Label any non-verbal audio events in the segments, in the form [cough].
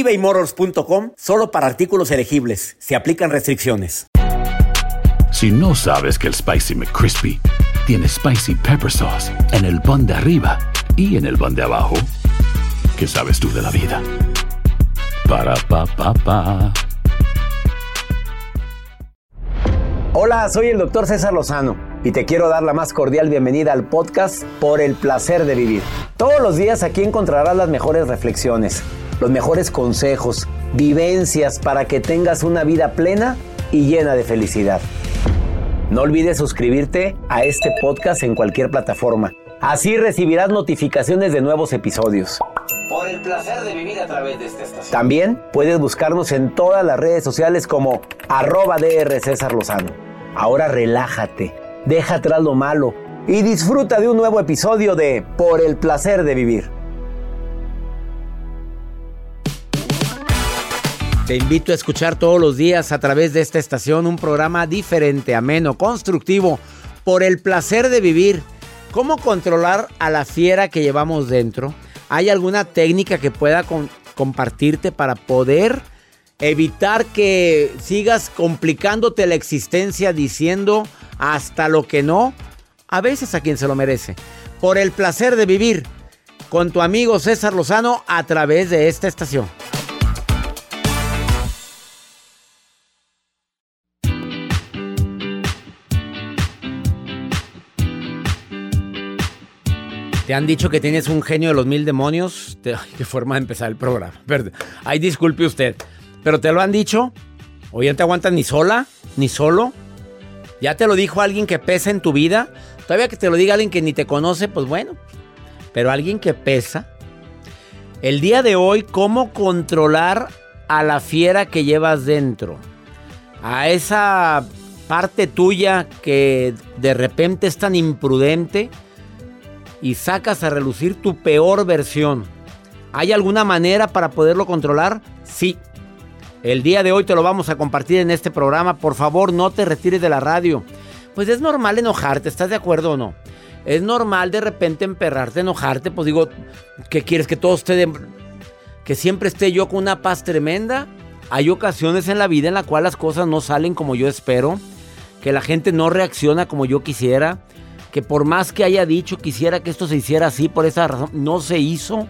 ebaymotors.com solo para artículos elegibles. Se aplican restricciones. Si no sabes que el Spicy McCrispy tiene Spicy Pepper Sauce en el pan de arriba y en el pan de abajo, ¿qué sabes tú de la vida? Para, pa, pa, pa. Hola, soy el doctor César Lozano y te quiero dar la más cordial bienvenida al podcast Por el placer de vivir. Todos los días aquí encontrarás las mejores reflexiones los mejores consejos, vivencias para que tengas una vida plena y llena de felicidad. No olvides suscribirte a este podcast en cualquier plataforma. Así recibirás notificaciones de nuevos episodios. Por el placer de vivir a través de esta estación. También puedes buscarnos en todas las redes sociales como arroba DR César Lozano. Ahora relájate, deja atrás lo malo y disfruta de un nuevo episodio de Por el placer de vivir. Te invito a escuchar todos los días a través de esta estación un programa diferente, ameno, constructivo, por el placer de vivir. ¿Cómo controlar a la fiera que llevamos dentro? ¿Hay alguna técnica que pueda compartirte para poder evitar que sigas complicándote la existencia diciendo hasta lo que no? A veces a quien se lo merece. Por el placer de vivir con tu amigo César Lozano a través de esta estación. ¿Te han dicho que tienes un genio de los mil demonios? qué forma de empezar el programa. Ay, disculpe usted. ¿Pero te lo han dicho? ¿O ya te aguantas ni sola? ¿Ni solo? ¿Ya te lo dijo alguien que pesa en tu vida? Todavía que te lo diga alguien que ni te conoce, pues bueno. Pero alguien que pesa. El día de hoy, ¿cómo controlar a la fiera que llevas dentro? A esa parte tuya que de repente es tan imprudente y sacas a relucir tu peor versión. ¿Hay alguna manera para poderlo controlar? Sí. El día de hoy te lo vamos a compartir en este programa. Por favor, no te retires de la radio. Pues es normal enojarte, ¿estás de acuerdo o no? Es normal de repente emperrarte, enojarte. Pues digo, ¿qué quieres? Que todo esté. Que siempre esté yo con una paz tremenda. Hay ocasiones en la vida en la cual las cosas no salen como yo espero. Que la gente no reacciona como yo quisiera que por más que haya dicho quisiera que esto se hiciera así por esa razón, no se hizo.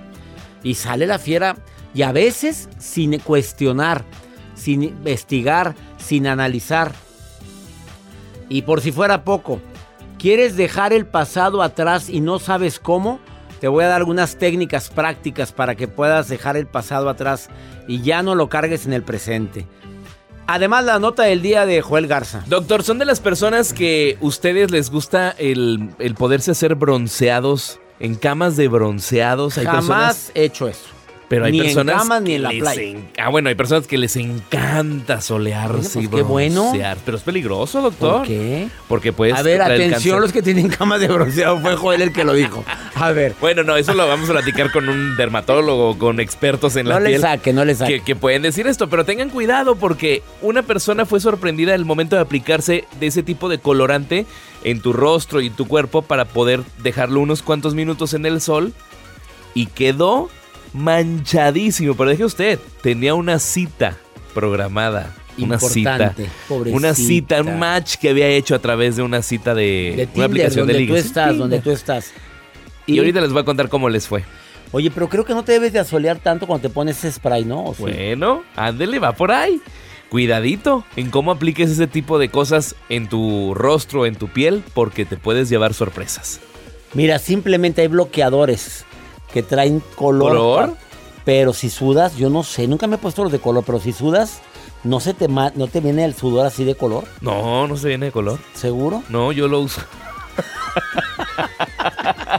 Y sale la fiera y a veces sin cuestionar, sin investigar, sin analizar. Y por si fuera poco, ¿quieres dejar el pasado atrás y no sabes cómo? Te voy a dar algunas técnicas prácticas para que puedas dejar el pasado atrás y ya no lo cargues en el presente. Además, la nota del día de Joel Garza. Doctor, ¿son de las personas que ustedes les gusta el, el poderse hacer bronceados en camas de bronceados? Hay Jamás he hecho eso. Pero hay ni personas. En cama, ni en la playa. Ah, bueno, hay personas que les encanta solearse y pues, bueno. Pero es peligroso, doctor. ¿Por qué? Porque puedes. A ver, atención, los que tienen camas de bronceado. Fue Joel el que lo dijo. A ver. Bueno, no, eso lo vamos a platicar con un dermatólogo, con expertos en la piel. No le saque, no le saque. Que, que pueden decir esto, pero tengan cuidado porque una persona fue sorprendida en el momento de aplicarse de ese tipo de colorante en tu rostro y tu cuerpo para poder dejarlo unos cuantos minutos en el sol y quedó manchadísimo. Pero deje usted, tenía una cita programada. Una cita. Una cita, un match que había hecho a través de una cita de, una aplicación donde de tú estás, donde tú estás. Y, ahorita les voy a contar cómo les fue. Oye, pero creo que no te debes de asolear tanto cuando te pones ese spray, ¿no? Bueno, ándele, va por ahí. Cuidadito en cómo apliques ese tipo de cosas en tu rostro, en tu piel, porque te puedes llevar sorpresas. Mira, simplemente hay bloqueadores que traen color. Pero si sudas, yo no sé, nunca me he puesto los de color, pero si sudas, ¿no, se te, ¿no te viene el sudor así de color? No, no se viene de color. ¿Seguro? No, yo lo uso. [laughs]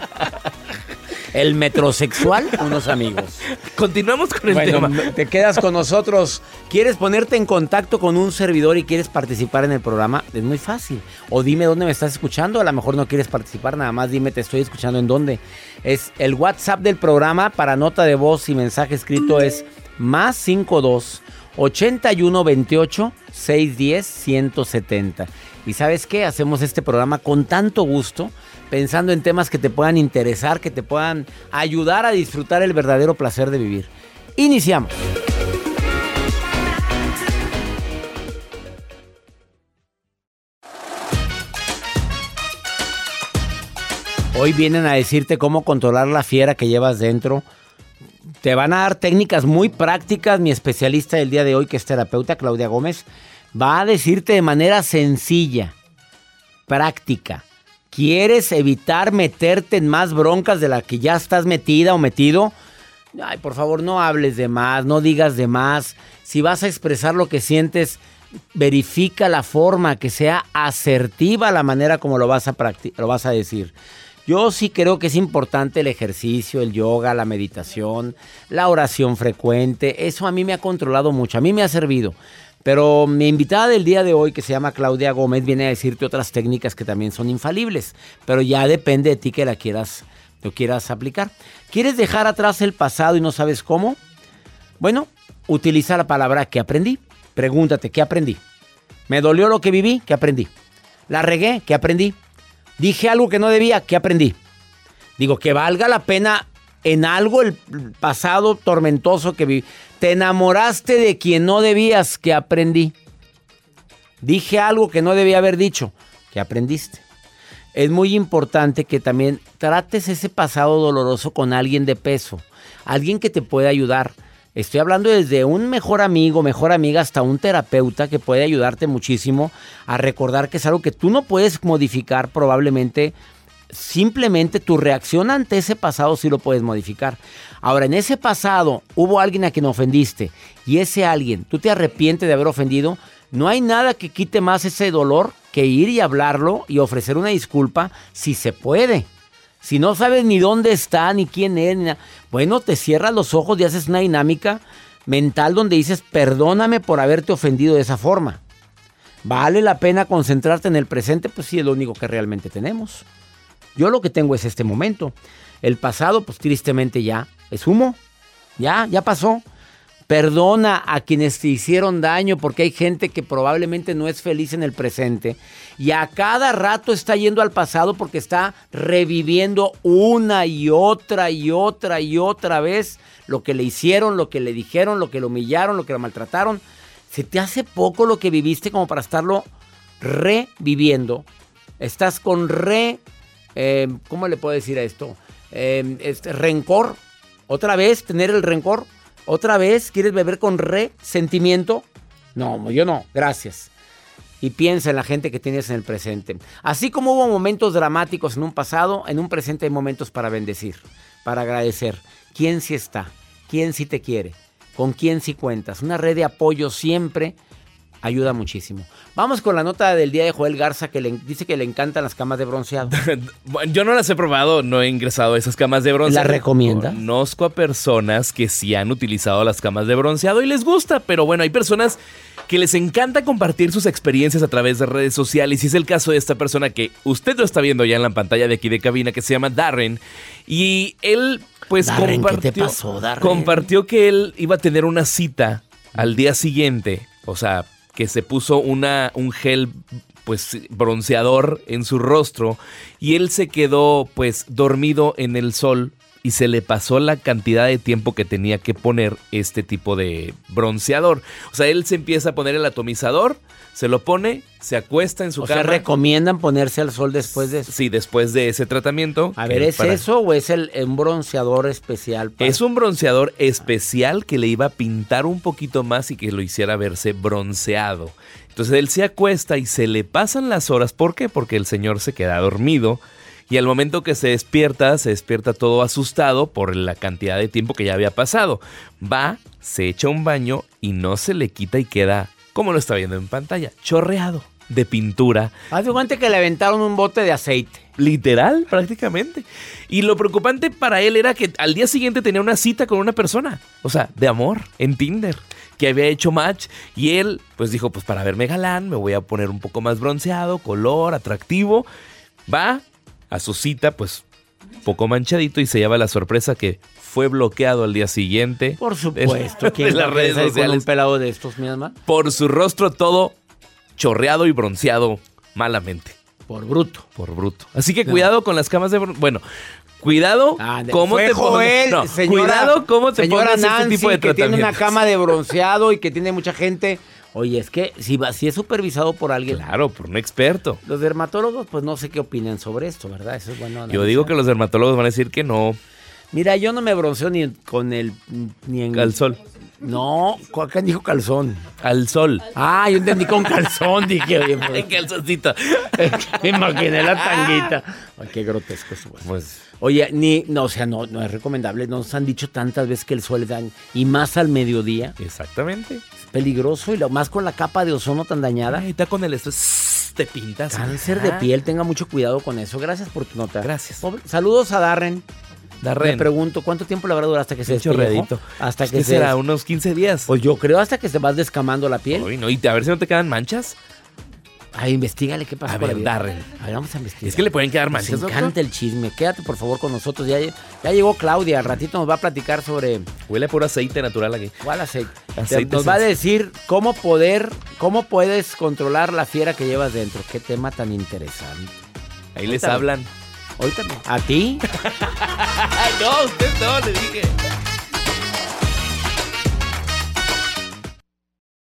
El metrosexual, unos amigos. Continuamos con el Bueno, tema. te quedas con nosotros. ¿Quieres ponerte en contacto con un servidor y quieres participar en el programa? Es muy fácil. O dime dónde me estás escuchando. A lo mejor no quieres participar, nada más dime te estoy escuchando en dónde. Es el WhatsApp del programa para nota de voz y mensaje escrito es más 52 81 28 610 170. Y sabes qué? Hacemos este programa con tanto gusto, pensando en temas que te puedan interesar, que te puedan ayudar a disfrutar el verdadero placer de vivir. Iniciamos. Hoy vienen a decirte cómo controlar la fiera que llevas dentro. Te van a dar técnicas muy prácticas. Mi especialista del día de hoy, que es terapeuta Claudia Gómez, va a decirte de manera sencilla, práctica. ¿Quieres evitar meterte en más broncas de la que ya estás metida o metido? Ay, por favor, no hables de más, no digas de más. Si vas a expresar lo que sientes, verifica la forma, que sea asertiva la manera como lo vas a, lo vas a decir. Yo sí creo que es importante el ejercicio, el yoga, la meditación, la oración frecuente. Eso a mí me ha controlado mucho, a mí me ha servido. Pero mi invitada del día de hoy, que se llama Claudia Gómez, viene a decirte otras técnicas que también son infalibles. Pero ya depende de ti que la quieras, lo quieras aplicar. ¿Quieres dejar atrás el pasado y no sabes cómo? Bueno, utiliza la palabra que aprendí. Pregúntate, ¿qué aprendí? ¿Me dolió lo que viví? ¿Qué aprendí? ¿La regué? ¿Qué aprendí? ¿Dije algo que no debía? ¿Qué aprendí? Digo, que valga la pena en algo el pasado tormentoso que viví. Te enamoraste de quien no debías, ¿qué aprendí? Dije algo que no debía haber dicho, ¿qué aprendiste? Es muy importante que también trates ese pasado doloroso con alguien de peso, alguien que te pueda ayudar. Estoy hablando desde un mejor amigo, mejor amiga, hasta un terapeuta que puede ayudarte muchísimo a recordar que es algo que tú no puedes modificar probablemente. Simplemente tu reacción ante ese pasado sí lo puedes modificar. Ahora, en ese pasado hubo alguien a quien ofendiste y ese alguien, tú te arrepientes de haber ofendido, no hay nada que quite más ese dolor que ir y hablarlo y ofrecer una disculpa si se puede. Si no sabes ni dónde está, ni quién es, bueno, te cierras los ojos y haces una dinámica mental donde dices, perdóname por haberte ofendido de esa forma. ¿Vale la pena concentrarte en el presente? Pues sí, es lo único que realmente tenemos. Yo lo que tengo es este momento. El pasado, pues tristemente ya es humo. Ya, ya pasó. Perdona a quienes te hicieron daño porque hay gente que probablemente no es feliz en el presente y a cada rato está yendo al pasado porque está reviviendo una y otra y otra y otra vez lo que le hicieron, lo que le dijeron, lo que lo humillaron, lo que lo maltrataron. ¿Se te hace poco lo que viviste como para estarlo reviviendo? Estás con re... eh, ¿Cómo le puedo decir a esto? Eh, este, rencor. ¿Otra vez tener el rencor? ¿Otra vez quieres beber con resentimiento? No, yo no, gracias. Y piensa en la gente que tienes en el presente. Así como hubo momentos dramáticos en un pasado, en un presente hay momentos para bendecir, para agradecer. ¿Quién sí está? ¿Quién sí te quiere? ¿Con quién sí cuentas? Una red de apoyo siempre ayuda muchísimo. Vamos con la nota del día de Joel Garza que le, dice que le encantan las camas de bronceado. [laughs] Yo no las he probado, no he ingresado a esas camas de bronceado. ¿Las recomiendas? Conozco a personas que sí han utilizado las camas de bronceado y les gusta, pero bueno, hay personas que les encanta compartir sus experiencias a través de redes sociales. Y es el caso de esta persona que usted lo está viendo ya en la pantalla de aquí de cabina, que se llama Darren. Y él, pues, Darren, ¿qué compartió, te pasó, Darren? compartió que él iba a tener una cita al día siguiente. O sea, que se puso una, un gel pues bronceador en su rostro y él se quedó pues dormido en el sol y se le pasó la cantidad de tiempo que tenía que poner este tipo de bronceador. O sea, él se empieza a poner el atomizador, se lo pone, se acuesta en su O sea, cama. recomiendan ponerse al sol después de eso. Sí, después de ese tratamiento. A ver, ¿es para- eso o es el, un bronceador especial? para- Es un bronceador especial que le iba a pintar un poquito más y que lo hiciera verse bronceado. Entonces él se acuesta y se le pasan las horas. ¿Por qué? Porque el señor se queda dormido. Y al momento que se despierta, se despierta todo asustado por la cantidad de tiempo que ya había pasado. Va, se echa un baño y no se le quita y queda como lo está viendo en pantalla, chorreado de pintura. Haz de cuenta que le aventaron un bote de aceite. Literal, prácticamente. Y lo preocupante para él era que al día siguiente tenía una cita con una persona, o sea, de amor, en Tinder, que había hecho match. Y él, pues dijo, pues para verme galán, me voy a poner un poco más bronceado, color, atractivo. Va a su cita, pues poco manchadito y se lleva la sorpresa que fue bloqueado al día siguiente. Por supuesto. [laughs] De las redes con un sociales. pelado de estos, mi alma? Por su rostro todo chorreado y bronceado malamente. Por bruto. Por bruto. Así que cuidado con las camas de... Bueno, cuidado Ah, cómo te Joel, pones... No, señora- cuidado cómo te señora pones Nancy, este tipo de que tiene una cama de [laughs] bronceado y que tiene mucha gente. Oye, es que si, va- si es supervisado por alguien, Claro, por un experto. los dermatólogos, pues no sé qué opinan sobre esto, ¿verdad? Eso es bueno. Yo digo que los dermatólogos van a decir que no Mira, yo no me bronceo ni con el. ni en. al sol. No, acá dijo calzón. Al sol. Ah, yo entendí con calzón, [laughs] dije, oye, pues, En calzoncito. [laughs] me imaginé la tanguita. Ay, qué grotesco eso, güey. Pues Oye, ni, no, o sea, no, no es recomendable. Nos han dicho tantas veces que el sol daña. Y más al mediodía. exactamente. Es peligroso. Y lo más con la capa de ozono tan dañada. Ahí está con el estrés. Te pintas. Cáncer de piel, tenga mucho cuidado con eso. Gracias por tu nota. Gracias. Pobre- Saludos a Darren. Darren. Me pregunto, ¿cuánto tiempo le habrá durado hasta que se despellejó? Hasta que que se... será unos 15 días. Pues yo creo hasta que se va descamando la piel. Uy, no, y a ver si no te quedan manchas. Ay, investigale qué pasa A ver. Darren. A ver, vamos a investigar. Es que le pueden quedar Nos manchas, encanta doctor. el chisme. Quédate, por favor, con nosotros. Ya, ya llegó Claudia. Al ratito nos va a platicar sobre Huele a puro aceite natural aquí. cuál aceite. Aceite nos va a decir cómo poder, cómo puedes controlar la fiera que llevas dentro. Qué tema tan interesante. Ahí les hablan. Ahorita no. ¿A ti? [laughs] No, usted no, le dije.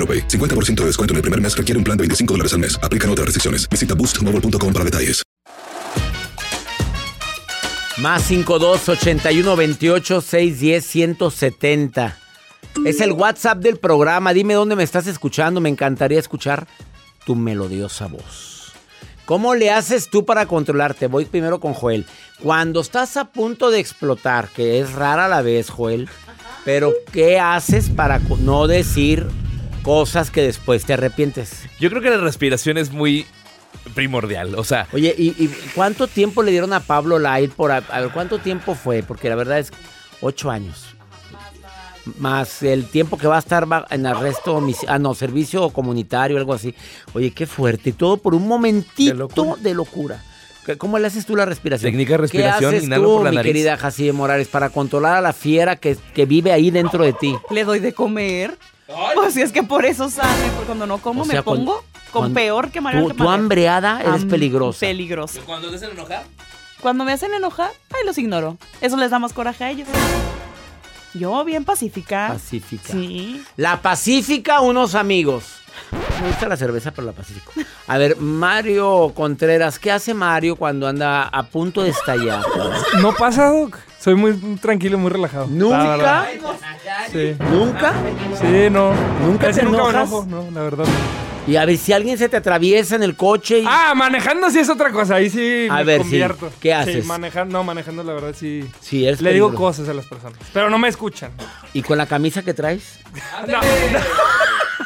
AroPay. 50% de descuento en el primer mes requiere un plan de 25 dólares al mes. Aplican otras restricciones. Visita boostmobile.com para detalles. Más 52 81 28 610 170. Es el WhatsApp del programa. Dime dónde me estás escuchando. Me encantaría escuchar tu melodiosa voz. ¿Cómo le haces tú para controlarte? Voy primero con Joel. Cuando estás a punto de explotar, que es rara la vez, Joel, pero ¿qué haces para no decir cosas que después te arrepientes? Yo creo que la respiración es muy primordial. O sea, Oye, ¿y, y cuánto tiempo le dieron a Pablo Light por... A, a ver, ¿cuánto tiempo fue? Porque la verdad es ocho años. Más el tiempo que va a estar en arresto, ah, no, servicio comunitario, algo así. Oye, qué fuerte. Y todo por un momentito de locura. locura. ¿Qué- ¿Cómo le haces tú la respiración? Técnica de respiración, ¿Qué haces inhalo tú, por la mi nariz. querida Jaci Morales, para controlar a la fiera que, que vive ahí dentro de ti? Le doy de comer. Pues si es que por eso sale, porque cuando no como O sea, me pongo cuando- con cuando- peor que María Tú, tú hambreada eres peligrosa. Peligrosa. cuando te hacen enojar, Cuando me hacen enojar, ay, los ignoro. Eso les da más coraje a ellos. Yo bien pacífica. Pacífica. Sí. La Pacífica, unos amigos. Me gusta la cerveza, pero la Pacífico. A ver, Mario Contreras, ¿qué hace Mario cuando anda a punto de estallar? No pasa, Doc. Soy muy tranquilo, muy relajado. La ¿Nunca? Sí. ¿Nunca? Sí, no. ¿Nunca Casi te nunca me enojas? enojo, no, la verdad. Y a ver, si alguien se te atraviesa en el coche y... Ah, manejando sí es otra cosa. Ahí sí A me ver, sí. convierto. ¿Qué haces? Sí, manejando, no, manejando la verdad sí. Sí, eres Le digo peligroso. cosas a las personas. Pero no me escuchan. ¿Y con la camisa que traes? No, no.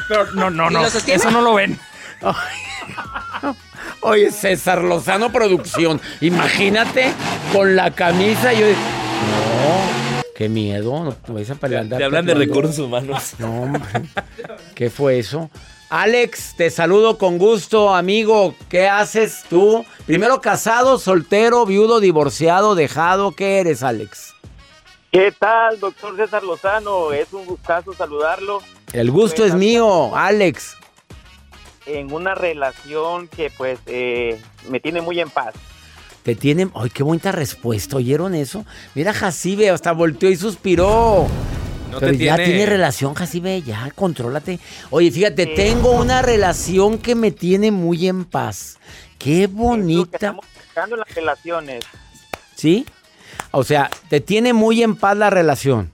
Pero no, no, no. Eso no lo ven. [laughs] Oye, César Lozano Producción, imagínate con la camisa y yo... No, qué miedo, no te vais a pelear. te hablan de recursos humanos. No, hombre. ¿Qué fue eso? Alex, te saludo con gusto, amigo. ¿Qué haces tú? Primero casado, soltero, viudo, divorciado, dejado. ¿Qué eres, Alex? ¿Qué tal, doctor César Lozano? Es un gustazo saludarlo. El gusto es mío, Alex. En una relación que pues eh, me tiene muy en paz. Te tienen. ¡Ay, qué bonita respuesta! ¿Oyeron eso? Mira, Jacibe hasta volteó y suspiró. No Pero te ya tiene- tiene relación, Jacibe, ya, contrólate. Oye, fíjate, tengo una relación que me tiene muy en paz. Qué Es lo que bonita. estamos en las relaciones. ¿Sí? O sea, te tiene muy en paz la relación.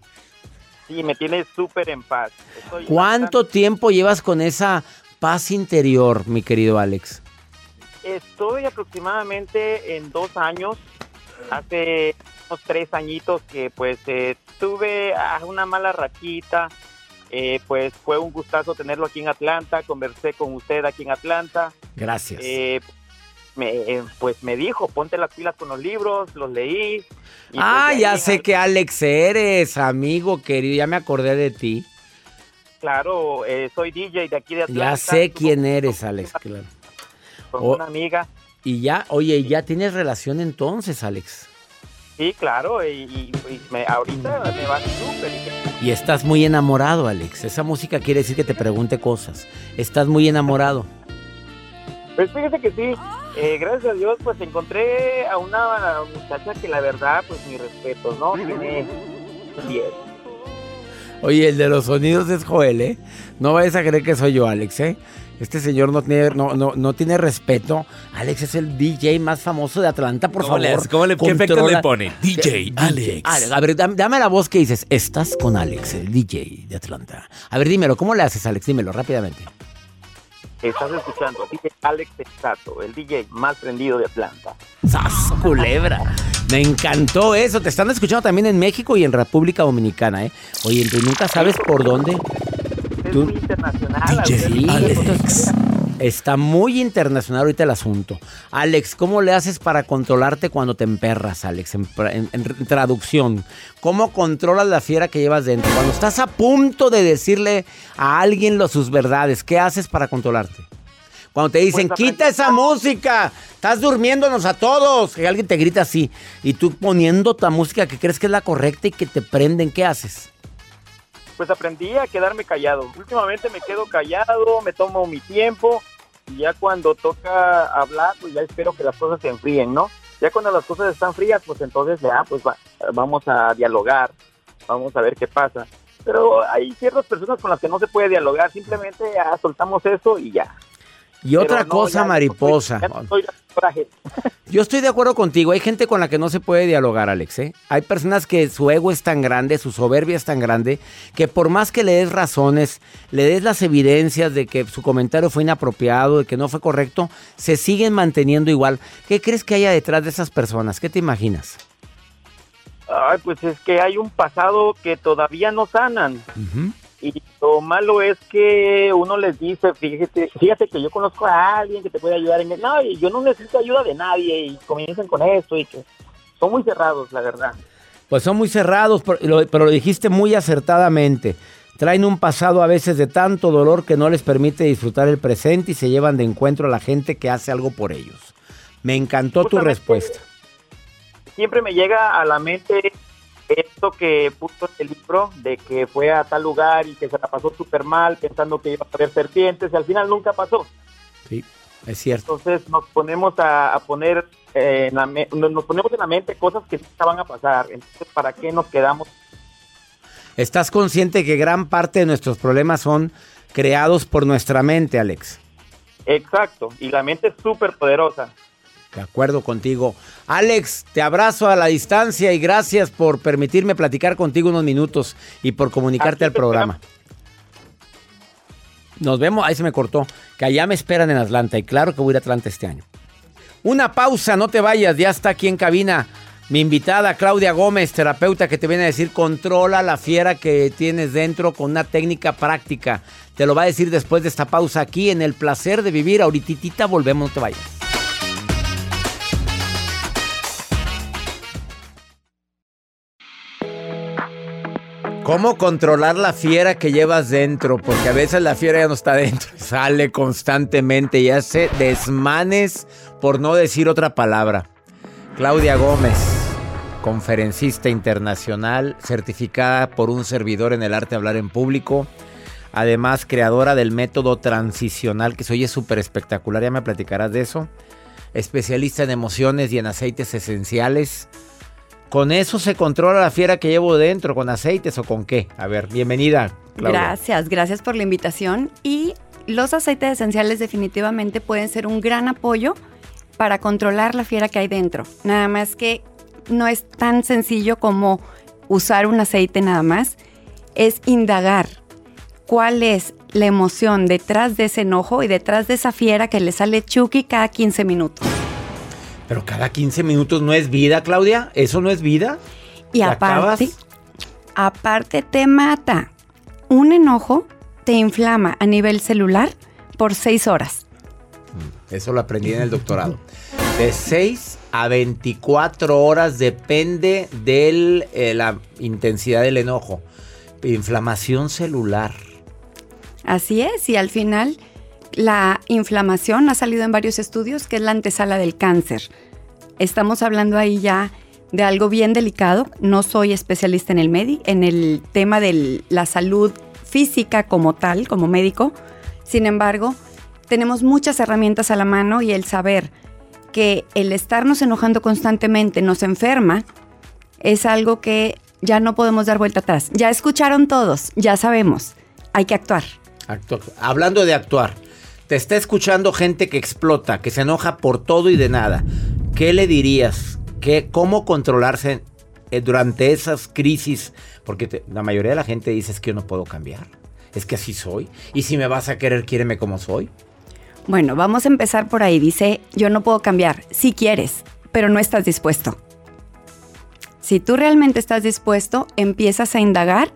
Sí, me tiene súper en paz. Estoy ¿Cuánto tiempo llevas con esa paz interior, mi querido Alex? Estoy aproximadamente en dos años. Hace unos tres añitos que pues eh, tuve ah, una mala rachita. Eh, pues fue un gustazo tenerlo aquí en Atlanta. Conversé con usted aquí en Atlanta. Gracias. Eh, me, eh, pues me dijo, ponte las pilas con los libros, los leí. y, pues, ah, ya sé ad- que Alex eres, amigo querido, ya me acordé de ti. Claro, eh, soy DJ de aquí de Atlanta. Ya sé quién eres, Alex. claro. Con Oh. una amiga. Y ya, oye, ya tienes relación entonces, Alex. Sí, claro, y, y- y me- ahorita me va súper. Y estás muy enamorado, Alex. Esa música quiere decir que te pregunte cosas. Estás muy enamorado. Pues fíjese que sí, eh, gracias a Dios, pues encontré a una muchacha que la verdad, pues mi respeto, ¿no? Tiene 10. Oye, el de los sonidos es Joel, ¿eh? No vayas a creer que soy yo, Alex, ¿eh? Este señor no tiene, no, no, no tiene respeto. Alex es el DJ más famoso de Atlanta, por ¿Cómo favor. ¿Cómo le- qué efecto le pone? DJ Alex. Ale- A ver, dame, dame la voz que dices. Estás con Alex, el DJ de Atlanta. A ver, dímelo, ¿cómo le haces, Alex? Dímelo rápidamente. Estás escuchando DJ Alex Texato, el DJ más prendido de Atlanta. ¡Sas, culebra! Me encantó eso. Te están escuchando también en México y en República Dominicana, ¿eh? Oye, tú nunca sabes por dónde. Es muy internacional. Alex. Está muy internacional ahorita el asunto. Alex, ¿cómo le haces para controlarte cuando te emperras, Alex? En, en- en traducción, ¿cómo controlas la fiera que llevas dentro? Cuando estás a punto de decirle a alguien lo, sus verdades, ¿qué haces para controlarte? Cuando te dicen, Pues, quita esa música, estás durmiéndonos a todos, que alguien te grita así, y tú poniendo tu música que crees que es la correcta y que te prenden, ¿qué haces? Pues aprendí a quedarme callado. Últimamente me quedo callado, me tomo mi tiempo y ya cuando toca hablar, pues ya espero que las cosas se enfríen, ¿no? Ya cuando las cosas están frías, pues entonces ya, pues va- vamos a dialogar, vamos a ver qué pasa. Pero hay ciertas personas con las que no se puede dialogar, simplemente ya soltamos eso y ya. Y otra no, cosa, ya no mariposa. estoy- no estoy. [laughs] Yo estoy de acuerdo contigo. Hay gente con la que no se puede dialogar, Alex. ¿eh? Hay personas que su ego es tan grande, su soberbia es tan grande, que por más que le des razones, le des las evidencias de que su comentario fue inapropiado, de que no fue correcto, se siguen manteniendo igual. ¿Qué crees que haya detrás de esas personas? ¿Qué te imaginas? Ay, pues es que hay un pasado que todavía no sanan. Y lo malo es que uno les dice, fíjate, fíjate que yo conozco a alguien que te puede ayudar en el... No, y yo no necesito ayuda de nadie y comienzan con esto y que son muy cerrados, la verdad. Pues son muy cerrados, pero lo, pero lo dijiste muy acertadamente. Traen un pasado a veces de tanto dolor que no les permite disfrutar el presente y se llevan de encuentro a la gente que hace algo por ellos. Me encantó tu respuesta. Siempre me llega a la mente esto que puso en el libro de que fue a tal lugar y que se la pasó súper mal pensando que iba a haber serpientes y al final nunca pasó. Sí, es cierto. Entonces nos ponemos a, a poner eh, en la me- nos nos ponemos en la mente cosas que nunca van a pasar. Entonces, ¿para qué nos quedamos? ¿Estás consciente que gran parte de nuestros problemas son creados por nuestra mente, Alex? Exacto. Y la mente es súper poderosa. De acuerdo contigo. Alex, te abrazo a la distancia y gracias por permitirme platicar contigo unos minutos y por comunicarte Aquí al programa. Nos vemos, ahí se me cortó, que allá me esperan en Atlanta y claro que voy a ir a Atlanta este año. Una pausa, no te vayas, ya está aquí en cabina mi invitada Claudia Gómez, terapeuta que te viene a decir controla la fiera que tienes dentro con una técnica práctica. Te lo va a decir después de esta pausa aquí en El Placer de Vivir. Ahorititita volvemos, no te vayas. ¿Cómo controlar la fiera que llevas dentro? Porque a veces la fiera ya no está dentro, [laughs] sale constantemente y hace desmanes por no decir otra palabra. Claudia Gómez, conferencista internacional, certificada por un servidor en el arte de hablar en público. Además, creadora del método transicional, que se oye súper espectacular, ya me platicarás de eso. Especialista en emociones y en aceites esenciales. ¿Con eso se controla la fiera que llevo dentro? ¿Con aceites o con qué? A ver, bienvenida. Claudia. Gracias, gracias por la invitación. Y los aceites esenciales definitivamente pueden ser un gran apoyo para controlar la fiera que hay dentro. Nada más que no es tan sencillo como usar un aceite nada más. Es indagar cuál es la emoción detrás de ese enojo y detrás de esa fiera que le sale Chucky cada 15 minutos. Pero cada 15 minutos no es vida, Claudia. ¿Eso no es vida? Y ¿Te aparte, acabas? aparte te mata. Un enojo te inflama a nivel celular por 6 horas. Eso lo aprendí en el doctorado. De 6 a 24 horas depende de la intensidad del enojo. Inflamación celular. Así es, y al final la inflamación ha salido en varios estudios que es la antesala del cáncer. Estamos hablando ahí ya de algo bien delicado. No soy especialista en el medi, en el tema de la salud física como tal, como médico. Sin embargo, tenemos muchas herramientas a la mano y el saber que el estarnos enojando constantemente nos enferma es algo que ya no podemos dar vuelta atrás. Ya escucharon todos, ya sabemos, hay que actuar. Actu- Hablando de actuar, te está escuchando gente que explota, que se enoja por todo y de nada. ¿Qué le dirías? ¿Qué, ¿Cómo controlarse eh, durante esas crisis? Porque la mayoría de la gente dice es que yo no puedo cambiar. Es que así soy. Y si me vas a querer, quiéreme como soy. Bueno, vamos a empezar por ahí. Dice, yo no puedo cambiar. Si quieres, pero no estás dispuesto. Si tú realmente estás dispuesto, empiezas a indagar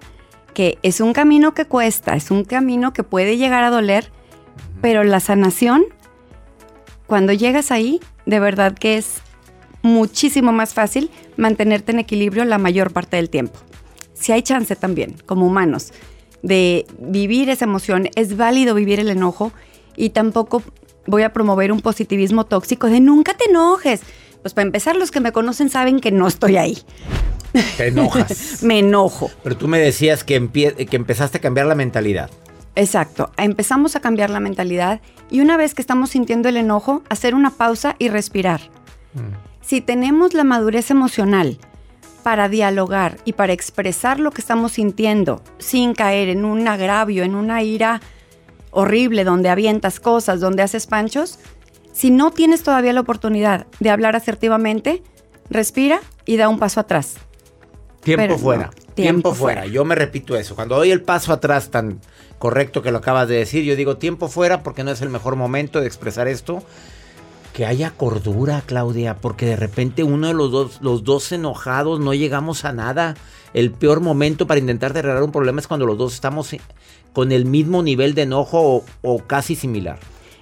que es un camino que cuesta, es un camino que puede llegar a doler, pero la sanación, cuando llegas ahí, de verdad que es muchísimo más fácil mantenerte en equilibrio la mayor parte del tiempo. Si hay chance también, como humanos, de vivir esa emoción, es válido vivir el enojo y tampoco voy a promover un positivismo tóxico de nunca te enojes. Pues para empezar, los que me conocen saben que no estoy ahí. Te enojas. [laughs] Me enojo. Pero tú me decías que, que empezaste a cambiar la mentalidad. Exacto. Empezamos a cambiar la mentalidad y una vez que estamos sintiendo el enojo, hacer una pausa y respirar. Si tenemos la madurez emocional para dialogar y para expresar lo que estamos sintiendo sin caer en un agravio, en una ira horrible donde avientas cosas, donde haces panchos, si no tienes todavía la oportunidad de hablar asertivamente, respira y da un paso atrás. Tiempo Pero no, fuera. tiempo, tiempo fuera. fuera. Yo me repito eso. Cuando doy el paso atrás tan correcto que lo acabas de decir, yo digo tiempo fuera porque no es el mejor momento de expresar esto. Que haya cordura, Claudia, porque de repente uno de los dos, los dos enojados no llegamos a nada. El peor momento para intentar arreglar un problema es cuando los dos estamos con el mismo nivel de enojo o casi similar.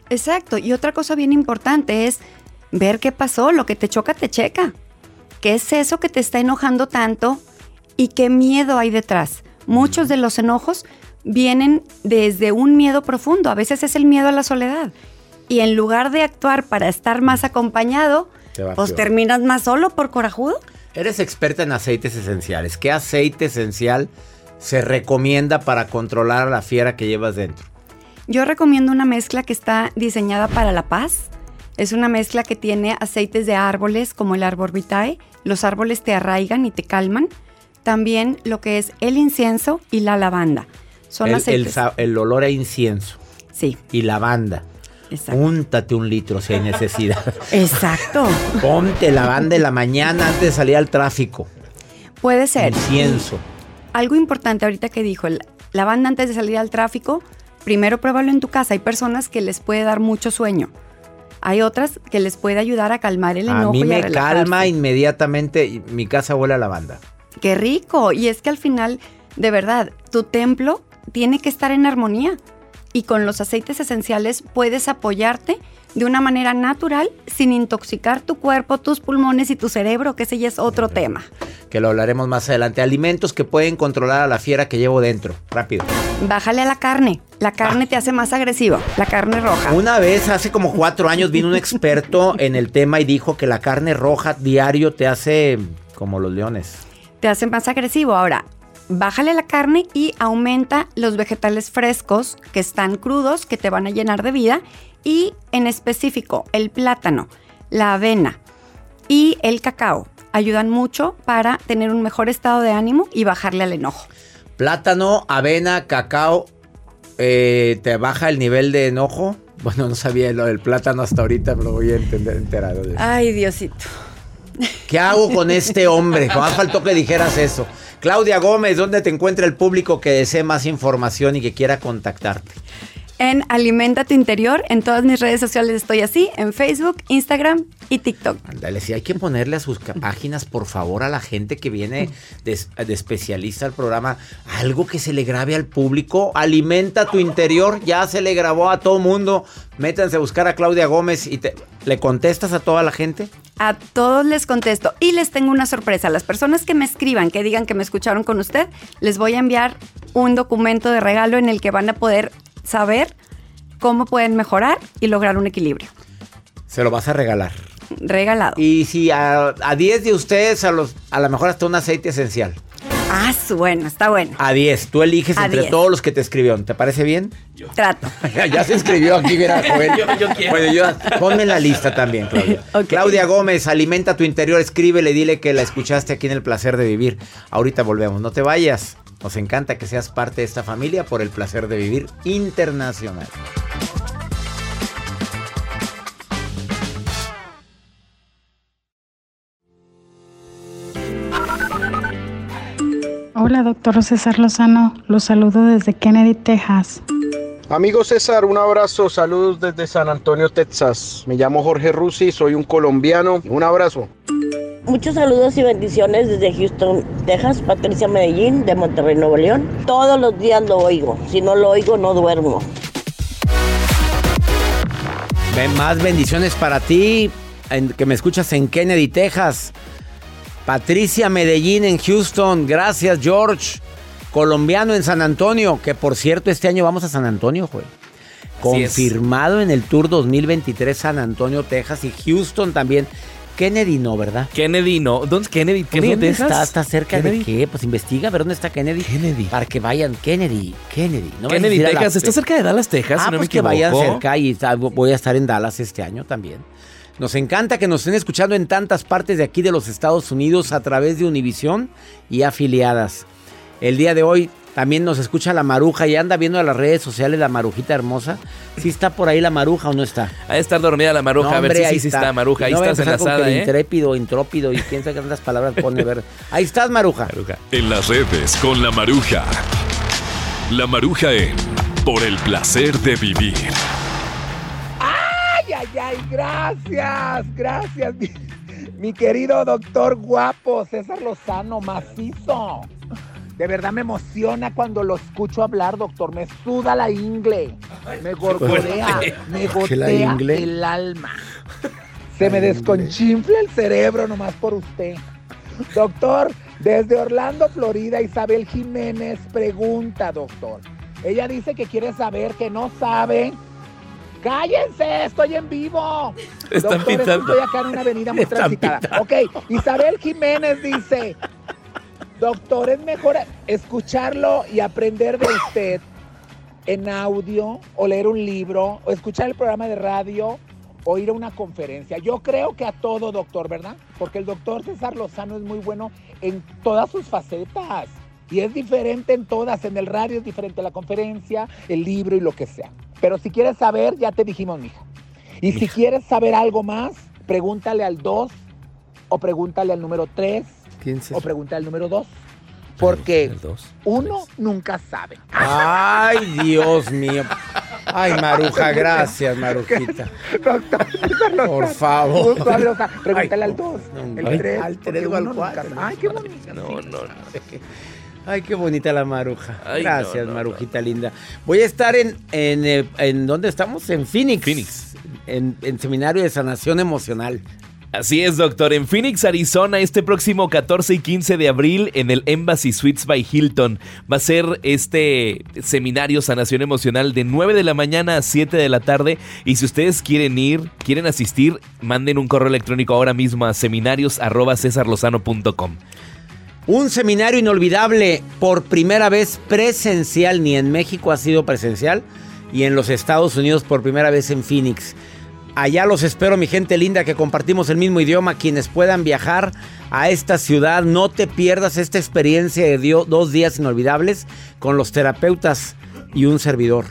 Exacto. Y otra cosa bien importante es ver qué pasó. Lo que te choca, te checa. ¿Qué es eso que te está enojando tanto y qué miedo hay detrás? Muchos de los enojos vienen desde un miedo profundo. A veces es el miedo a la soledad. Y en lugar de actuar para estar más acompañado, pues terminas más solo por corajudo. Eres experta en aceites esenciales. ¿Qué aceite esencial se recomienda para controlar a la fiera que llevas dentro? Yo recomiendo una mezcla que está diseñada para la paz. Es una mezcla que tiene aceites de árboles como el árbol vitae. Los árboles te arraigan y te calman. También lo que es el incienso y la lavanda. Son el, aceites. el olor a incienso sí, y lavanda. exacto. Úntate un litro si hay necesidad. [laughs] Exacto. Ponte lavanda en la mañana antes de salir al tráfico. Puede ser. Incienso. Algo importante ahorita que dijo, lavanda antes de salir al tráfico, primero pruébalo en tu casa. Hay personas que les puede dar mucho sueño. Hay otras que les puede ayudar a calmar el A enojo mí y a me relajarse. calma inmediatamente. Mi casa huele a lavanda. Qué rico. Y es que al final, de verdad, tu templo tiene que estar en armonía. Y con los aceites esenciales puedes apoyarte de una manera natural sin intoxicar tu cuerpo, tus pulmones y tu cerebro, que ese ya es otro tema. Que lo hablaremos más adelante. Alimentos que pueden controlar a la fiera que llevo dentro. Rápido. Bájale a la carne. La carne te hace más agresivo, la carne roja. Una vez, hace como cuatro años, vino un experto en el tema y dijo que la carne roja diario te hace como los leones. Te hace más agresivo. Ahora, bájale la carne y aumenta los vegetales frescos que están crudos, que te van a llenar de vida. Y en específico, el plátano, la avena y el cacao ayudan mucho para tener un mejor estado de ánimo y bajarle al enojo. Plátano, avena, cacao, eh, ¿te baja el nivel de enojo? Bueno, no sabía lo del plátano hasta ahorita, pero lo voy a entender enterado. De eso. Ay, Diosito. ¿Qué hago con este hombre? Más faltó que dijeras eso. Claudia Gómez, ¿dónde te encuentra el público que desee más información y que quiera contactarte? En Alimenta tu Interior, en todas mis redes sociales estoy así, en Facebook, Instagram y TikTok. Ándale, si hay que ponerle a sus páginas, por favor, a la gente que viene de, de especialista al programa, algo que se le grabe al público. Alimenta tu interior, ya se le grabó a todo mundo. Métanse a buscar a Claudia Gómez y te, le contestas a toda la gente. A todos les contesto y les tengo una sorpresa. Las personas que me escriban, que digan que me escucharon con usted, les voy a enviar un documento de regalo en el que van a poder saber cómo pueden mejorar y lograr un equilibrio. Se lo vas a regalar. Regalado. Y si a, a 10 de ustedes, a, los, a lo mejor hasta un aceite esencial. Ah, su- bueno, está bueno. A 10. Tú eliges A entre 10. todos los que te escribieron. ¿Te parece bien? Trato. [laughs] ya, ya se inscribió aquí, mira, [laughs] joven. Yo- yo quiero. Bueno, yo- ponme en la lista también, Claudia. [laughs] Claudia Gómez, alimenta tu interior, escríbele, dile que la escuchaste aquí en El Placer de Vivir. Ahorita volvemos, no te vayas. Nos encanta que seas parte de esta familia por el placer de vivir internacional. Hola, doctor César Lozano. Los saludo desde Kennedy, Texas. Amigo César, un abrazo, saludos desde San Antonio, Texas. Me llamo Jorge Rusi, soy un colombiano. Un abrazo. Muchos saludos y bendiciones desde Houston, Texas. Patricia Medellín, de Monterrey, Nuevo León. Todos los días lo oigo. Si no lo oigo, no duermo. Ven, Más bendiciones para ti, en- que me escuchas en Kennedy, Texas. Patricia Medellín en Houston. Gracias, George. Colombiano en San Antonio, que por cierto este año vamos a San Antonio, es. Confirmado en el Tour 2023 San Antonio, Texas y Houston también. Kennedy no, ¿verdad? Kennedy, no. ¿Dónde es Kennedy? ¿Qué ¿Kennedy, ¿Dónde Texas? está? ¿Está cerca Kennedy. de qué? Pues investiga a ver dónde está Kennedy. Kennedy. Para que vayan. Kennedy, Kennedy. No Kennedy, la- Texas. Está cerca de Dallas, Texas, Ah, si no pues me que vayan cerca y voy a estar en Dallas este año también. Nos encanta que nos estén escuchando en tantas partes de aquí de los Estados Unidos a través de Univisión y afiliadas. El día de hoy también nos escucha la Maruja y anda viendo en las redes sociales la Marujita hermosa. ¿Sí está por ahí la Maruja o no está? Ha de estar dormida la maruja. No, a ver si ahí sí, sí está, maruja. Ahí No voy a estás enlazada, ¿eh? Intrépido, intrópido y quién sabe cuántas palabras pone. a ver. Ahí estás, Maruja. En las redes con la Maruja. La Maruja en Por el placer de vivir. Ay, gracias, gracias, mi, mi querido doctor guapo, César Lozano, macizo. De verdad me emociona cuando lo escucho hablar, doctor. Me suda la ingle, me gorgorea, me ¿Qué la gotea el alma. Se me desconchinfla el cerebro nomás por usted. Doctor, desde Orlando, Florida, Isabel Jiménez pregunta, doctor. Ella dice que quiere saber que no sabe. ¡Cállense! ¡Estoy en vivo! Están Doctor, pitando. estoy acá en una avenida muy Están transitada. pitando. Ok, Isabel Jiménez dice, doctor, es mejor escucharlo y aprender de usted en audio o leer un libro o escuchar el programa de radio o ir a una conferencia. Yo creo que a todo, doctor, ¿verdad? Porque el doctor César Lozano es muy bueno en todas sus facetas. Y es diferente en todas. En el radio es diferente la conferencia, el libro y lo que sea. Pero si quieres saber, ya te dijimos, mija. Y si quieres saber algo más, pregúntale al 2 o pregúntale al número 3 ¿Quién se- o pregúntale al número 2. Porque uno nunca sabe. Ay, Dios mío. Ay, Maruja, [laughs] gracias, Marujita. Por favor. Pregúntale al 2, Ay, el 3, al tres o al cuatro. Ay, qué bonito. No, no, no. Ay, qué bonita la maruja. Ay, Gracias, no, no, marujita linda. Voy a estar en, en, en ¿dónde estamos? En Phoenix. Phoenix. En, en seminario de sanación emocional. Así es, doctor. En Phoenix, Arizona, este próximo 14 y 15 de abril, en el Embassy Suites by Hilton, va a ser este seminario Sanación Emocional de 9 de la mañana a 7 de la tarde. Y si ustedes quieren ir, quieren asistir, manden un correo electrónico ahora mismo a seminarios.cesarlozano.com. Un seminario inolvidable por primera vez presencial, ni en México ha sido presencial, y en los Estados Unidos por primera vez en Phoenix. Allá los espero, mi gente linda, que compartimos el mismo idioma. Quienes puedan viajar a esta ciudad, no te pierdas esta experiencia de dio- dos días inolvidables con los terapeutas y un servidor.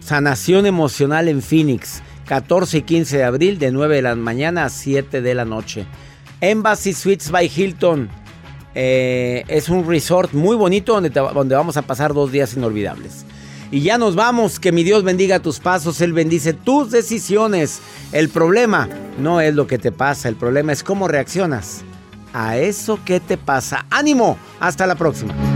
Sanación emocional en Phoenix, 14 y 15 de abril, de 9 de la mañana a 7 de la noche. Embassy Suites by Hilton. Eh, es un resort muy bonito donde, donde vamos a pasar dos días inolvidables. Y ya nos vamos, que mi Dios bendiga tus pasos, Él bendice tus decisiones. El problema no es lo que te pasa, el problema es cómo reaccionas a eso que te pasa. Ánimo, hasta la próxima.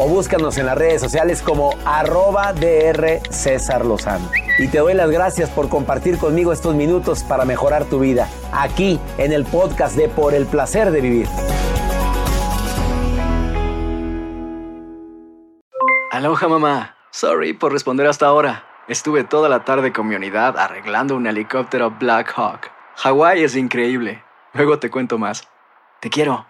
o búscanos en las redes sociales como arroba DR César Lozano. Y te doy las gracias por compartir conmigo estos minutos para mejorar tu vida, aquí en el podcast de Por el Placer de Vivir. Aloha mamá. Sorry por responder hasta ahora. Estuve toda la tarde con mi unidad arreglando un helicóptero Black Hawk. Hawái es increíble. Luego te cuento más. Te quiero.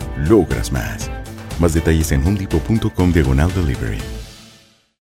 logras más. Más detalles en homedepot.com diagonal delivery.